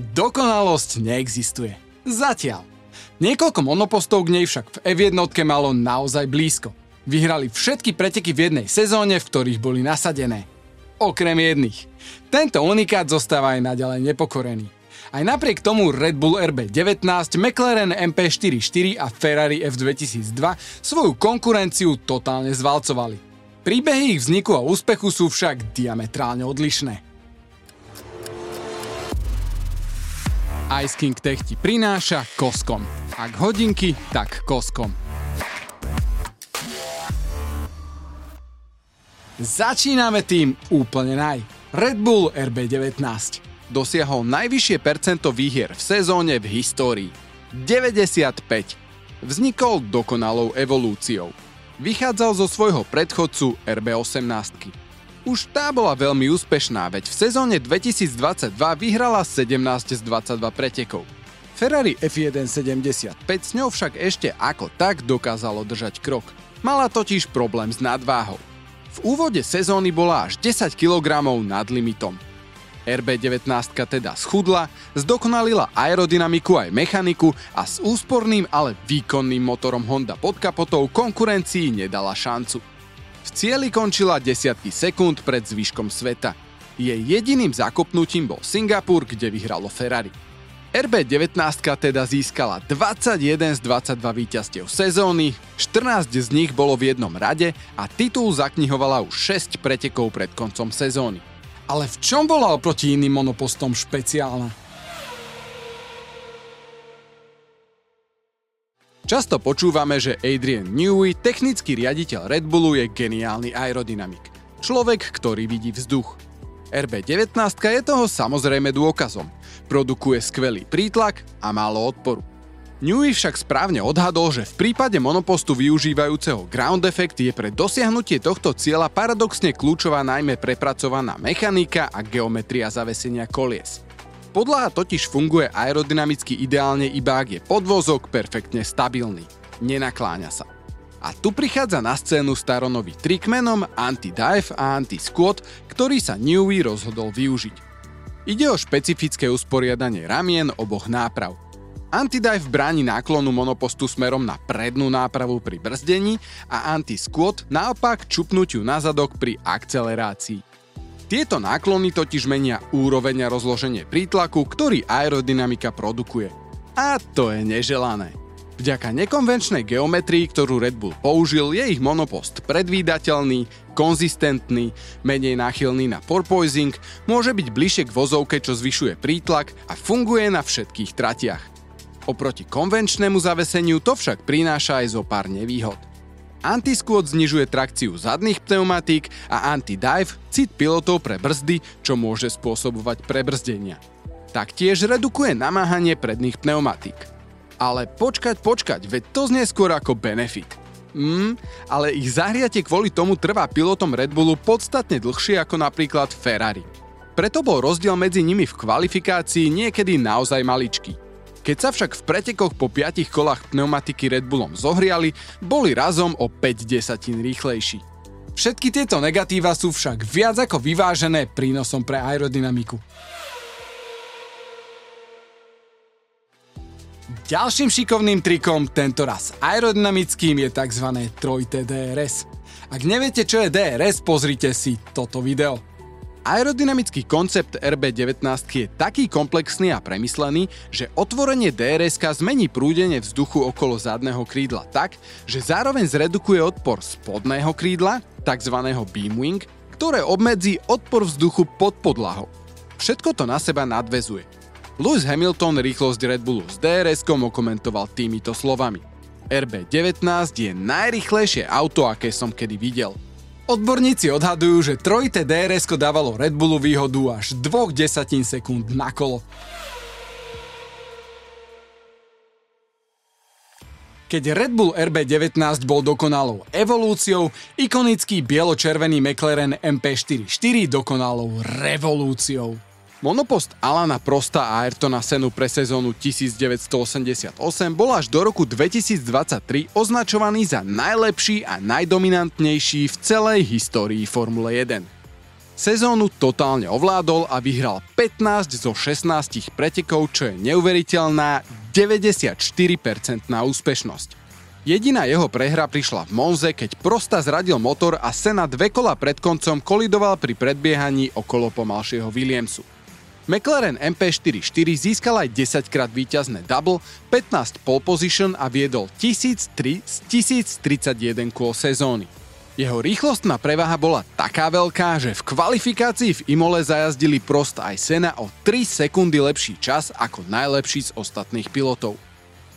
Dokonalosť neexistuje. Zatiaľ. Niekoľko monopostov k nej však v F1 malo naozaj blízko. Vyhrali všetky preteky v jednej sezóne, v ktorých boli nasadené. Okrem jedných. Tento unikát zostáva aj naďalej nepokorený. Aj napriek tomu Red Bull RB19, McLaren MP44 a Ferrari F2002 svoju konkurenciu totálne zvalcovali. Príbehy ich vzniku a úspechu sú však diametrálne odlišné. Ice King Tech ti prináša koskom. Ak hodinky, tak koskom. Začíname tým úplne naj. Red Bull RB19 dosiahol najvyššie percento výhier v sezóne v histórii. 95. Vznikol dokonalou evolúciou. Vychádzal zo svojho predchodcu RB18. Už tá bola veľmi úspešná, veď v sezóne 2022 vyhrala 17 z 22 pretekov. Ferrari F175 s ňou však ešte ako tak dokázalo držať krok. Mala totiž problém s nadváhou. V úvode sezóny bola až 10 kg nad limitom. RB19 teda schudla, zdokonalila aerodynamiku aj mechaniku a s úsporným, ale výkonným motorom Honda pod kapotou konkurencii nedala šancu. V cieli končila desiatky sekúnd pred zvyškom sveta. Jej jediným zakopnutím bol Singapur, kde vyhralo Ferrari. RB19 teda získala 21 z 22 víťazstiev sezóny, 14 z nich bolo v jednom rade a titul zaknihovala už 6 pretekov pred koncom sezóny. Ale v čom bola oproti iným monopostom špeciálna? Často počúvame, že Adrian Newey, technický riaditeľ Red Bullu, je geniálny aerodynamik. Človek, ktorý vidí vzduch. RB19 je toho samozrejme dôkazom. Produkuje skvelý prítlak a málo odporu. Newey však správne odhadol, že v prípade monopostu využívajúceho ground effect je pre dosiahnutie tohto cieľa paradoxne kľúčová najmä prepracovaná mechanika a geometria zavesenia kolies. Podlaha totiž funguje aerodynamicky ideálne iba ak je podvozok perfektne stabilný. Nenakláňa sa. A tu prichádza na scénu staronový trik menom Anti-Dive a Anti-Squat, ktorý sa Newey rozhodol využiť. Ide o špecifické usporiadanie ramien oboch náprav. Anti-Dive bráni náklonu monopostu smerom na prednú nápravu pri brzdení a Anti-Squat naopak čupnutiu na zadok pri akcelerácii. Tieto náklony totiž menia úroveň a rozloženie prítlaku, ktorý aerodynamika produkuje. A to je neželané. Vďaka nekonvenčnej geometrii, ktorú Red Bull použil, je ich monopost predvídateľný, konzistentný, menej náchylný na porpoising, môže byť bližšie k vozovke, čo zvyšuje prítlak a funguje na všetkých tratiach. Oproti konvenčnému zaveseniu to však prináša aj zo pár nevýhod. Anti-squat znižuje trakciu zadných pneumatík a anti-dive cit pilotov pre brzdy, čo môže spôsobovať prebrzdenia. Taktiež redukuje namáhanie predných pneumatík. Ale počkať, počkať, veď to znie skôr ako benefit. Mm, ale ich zahriate kvôli tomu trvá pilotom Red Bullu podstatne dlhšie ako napríklad Ferrari. Preto bol rozdiel medzi nimi v kvalifikácii niekedy naozaj maličký. Keď sa však v pretekoch po 5 kolách pneumatiky Red Bullom zohriali, boli razom o 5 desatín rýchlejší. Všetky tieto negatíva sú však viac ako vyvážené prínosom pre aerodynamiku. Ďalším šikovným trikom, tento raz aerodynamickým, je tzv. 3T DRS. Ak neviete, čo je DRS, pozrite si toto video. Aerodynamický koncept RB19 je taký komplexný a premyslený, že otvorenie DRS zmení prúdenie vzduchu okolo zadného krídla tak, že zároveň zredukuje odpor spodného krídla, tzv. beamwing, ktoré obmedzí odpor vzduchu pod podlahou. Všetko to na seba nadvezuje. Lewis Hamilton rýchlosť Red Bullu s drs okomentoval týmito slovami. RB19 je najrychlejšie auto, aké som kedy videl – Odborníci odhadujú, že trojité DRS dávalo Red Bullu výhodu až 2 desatín sekúnd na kolo. Keď Red Bull RB19 bol dokonalou evolúciou, ikonický bielo-červený McLaren MP44 dokonalou revolúciou. Monopost Alana Prosta a Ayrtona Senu pre sezónu 1988 bol až do roku 2023 označovaný za najlepší a najdominantnejší v celej histórii Formule 1. Sezónu totálne ovládol a vyhral 15 zo 16 pretekov, čo je neuveriteľná 94% na úspešnosť. Jediná jeho prehra prišla v Monze, keď prosta zradil motor a Sena dve kola pred koncom kolidoval pri predbiehaní okolo pomalšieho Williamsu. McLaren MP44 získal aj 10 krát víťazné double, 15 pole position a viedol 1003 z 1031 kôl sezóny. Jeho rýchlostná prevaha bola taká veľká, že v kvalifikácii v Imole zajazdili Prost aj Sena o 3 sekundy lepší čas ako najlepší z ostatných pilotov.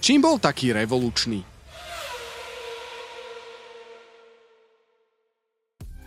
Čím bol taký revolučný?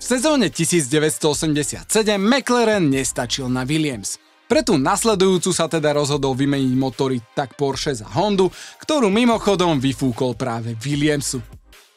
V sezóne 1987 McLaren nestačil na Williams. Pre tú nasledujúcu sa teda rozhodol vymeniť motory tak Porsche za Hondu, ktorú mimochodom vyfúkol práve Williamsu.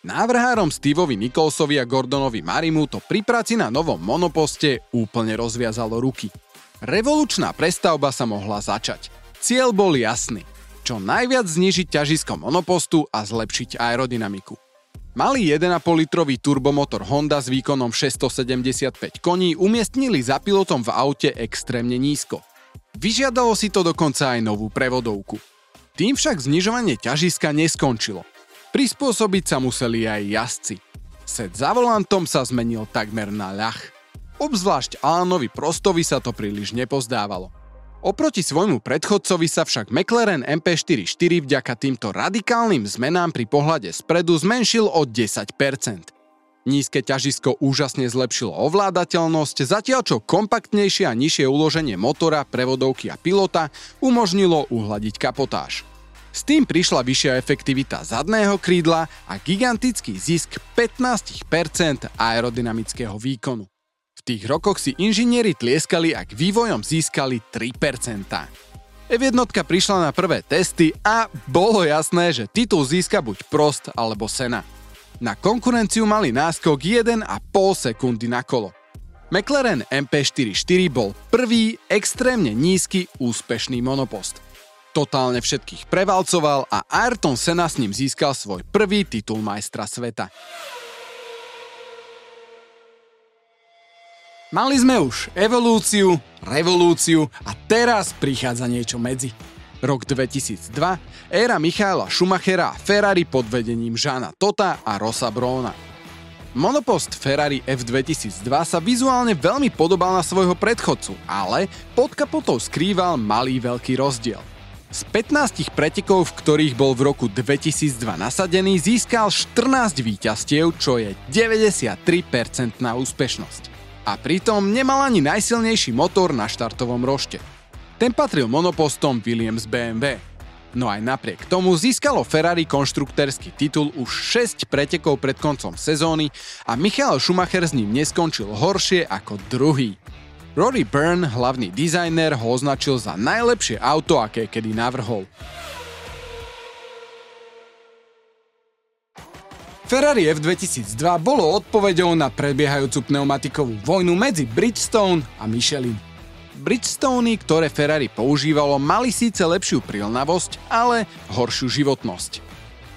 Návrhárom Steveovi Nicholsovi a Gordonovi Marimu to pri práci na novom monoposte úplne rozviazalo ruky. Revolučná prestavba sa mohla začať. Cieľ bol jasný. Čo najviac znižiť ťažisko monopostu a zlepšiť aerodynamiku. Malý 1,5 litrový turbomotor Honda s výkonom 675 koní umiestnili za pilotom v aute extrémne nízko. Vyžiadalo si to dokonca aj novú prevodovku. Tým však znižovanie ťažiska neskončilo. Prispôsobiť sa museli aj jazdci. Set za volantom sa zmenil takmer na ľah. Obzvlášť Alanovi Prostovi sa to príliš nepozdávalo. Oproti svojmu predchodcovi sa však McLaren MP44 vďaka týmto radikálnym zmenám pri pohľade spredu zmenšil o 10%. Nízke ťažisko úžasne zlepšilo ovládateľnosť, zatiaľ čo kompaktnejšie a nižšie uloženie motora, prevodovky a pilota umožnilo uhladiť kapotáž. S tým prišla vyššia efektivita zadného krídla a gigantický zisk 15% aerodynamického výkonu tých rokoch si inžinieri tlieskali, ak vývojom získali 3%. F1 prišla na prvé testy a bolo jasné, že titul získa buď Prost alebo Sena. Na konkurenciu mali náskok 1,5 sekundy na kolo. McLaren MP44 bol prvý extrémne nízky úspešný monopost. Totálne všetkých prevalcoval a Ayrton Senna s ním získal svoj prvý titul majstra sveta. Mali sme už evolúciu, revolúciu a teraz prichádza niečo medzi. Rok 2002, éra Michaela Schumachera a Ferrari pod vedením Žána Tota a Rosa Brona. Monopost Ferrari F2002 sa vizuálne veľmi podobal na svojho predchodcu, ale pod kapotou skrýval malý veľký rozdiel. Z 15 pretekov, v ktorých bol v roku 2002 nasadený, získal 14 víťazstiev, čo je 93% na úspešnosť a pritom nemal ani najsilnejší motor na štartovom rošte. Ten patril monopostom Williams BMW. No aj napriek tomu získalo Ferrari konštruktérsky titul už 6 pretekov pred koncom sezóny a Michael Schumacher s ním neskončil horšie ako druhý. Rory Byrne, hlavný dizajner, ho označil za najlepšie auto, aké kedy navrhol. Ferrari F2002 bolo odpoveďou na prebiehajúcu pneumatikovú vojnu medzi Bridgestone a Michelin. Bridgestone, ktoré Ferrari používalo, mali síce lepšiu prilnavosť, ale horšiu životnosť.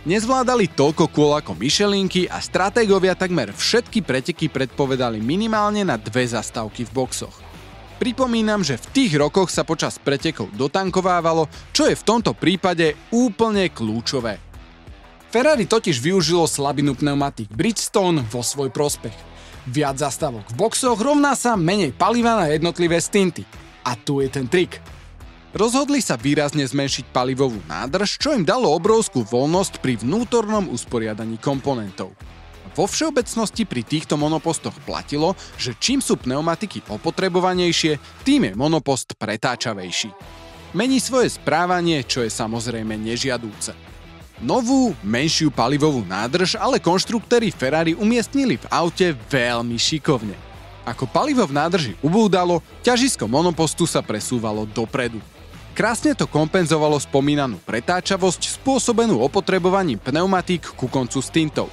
Nezvládali toľko kôl ako Michelinky a stratégovia takmer všetky preteky predpovedali minimálne na dve zastávky v boxoch. Pripomínam, že v tých rokoch sa počas pretekov dotankovávalo, čo je v tomto prípade úplne kľúčové – Ferrari totiž využilo slabinu pneumatik Bridgestone vo svoj prospech. Viac zastávok v boxoch rovná sa menej paliva na jednotlivé stinty. A tu je ten trik. Rozhodli sa výrazne zmenšiť palivovú nádrž, čo im dalo obrovskú voľnosť pri vnútornom usporiadaní komponentov. Vo všeobecnosti pri týchto monopostoch platilo, že čím sú pneumatiky opotrebovanejšie, tým je monopost pretáčavejší. Mení svoje správanie, čo je samozrejme nežiadúce. Novú, menšiu palivovú nádrž ale konštruktéri Ferrari umiestnili v aute veľmi šikovne. Ako palivo v nádrži ubúdalo, ťažisko monopostu sa presúvalo dopredu. Krásne to kompenzovalo spomínanú pretáčavosť spôsobenú opotrebovaním pneumatík ku koncu stintov.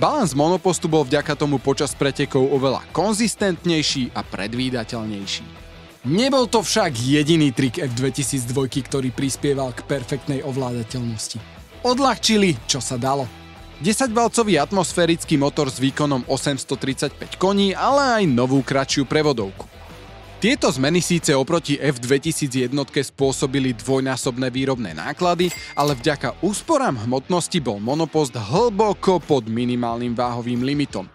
Balans monopostu bol vďaka tomu počas pretekov oveľa konzistentnejší a predvídateľnejší. Nebol to však jediný trik F2002, ktorý prispieval k perfektnej ovládateľnosti odľahčili, čo sa dalo. 10-valcový atmosférický motor s výkonom 835 koní, ale aj novú kratšiu prevodovku. Tieto zmeny síce oproti F2000 jednotke spôsobili dvojnásobné výrobné náklady, ale vďaka úsporám hmotnosti bol monopost hlboko pod minimálnym váhovým limitom.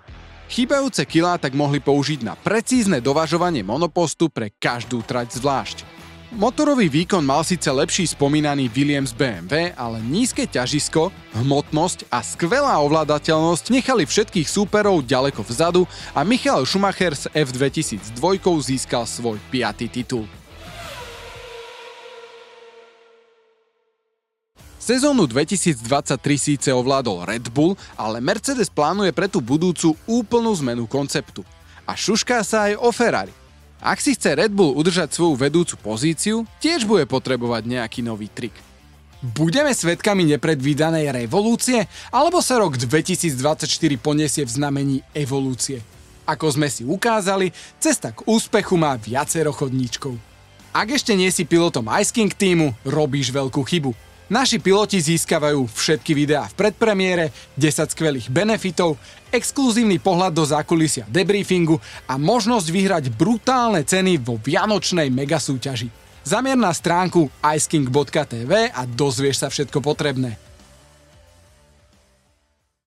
Chýbajúce kilá tak mohli použiť na precízne dovažovanie monopostu pre každú trať zvlášť. Motorový výkon mal síce lepší spomínaný Williams BMW, ale nízke ťažisko, hmotnosť a skvelá ovládateľnosť nechali všetkých súperov ďaleko vzadu a Michael Schumacher z F2002 získal svoj piatý titul. Sezónu 2023 síce ovládol Red Bull, ale Mercedes plánuje pre tú budúcu úplnú zmenu konceptu. A šušká sa aj o Ferrari. Ak si chce Red Bull udržať svoju vedúcu pozíciu, tiež bude potrebovať nejaký nový trik. Budeme svetkami nepredvídanej revolúcie, alebo sa rok 2024 poniesie v znamení evolúcie? Ako sme si ukázali, cesta k úspechu má viacero chodníčkov. Ak ešte nie si pilotom Ice King týmu, robíš veľkú chybu. Naši piloti získavajú všetky videá v predpremiére, 10 skvelých benefitov, exkluzívny pohľad do zákulisia debriefingu a možnosť vyhrať brutálne ceny vo vianočnej megasúťaži. Zamier na stránku iceking.tv a dozvieš sa všetko potrebné.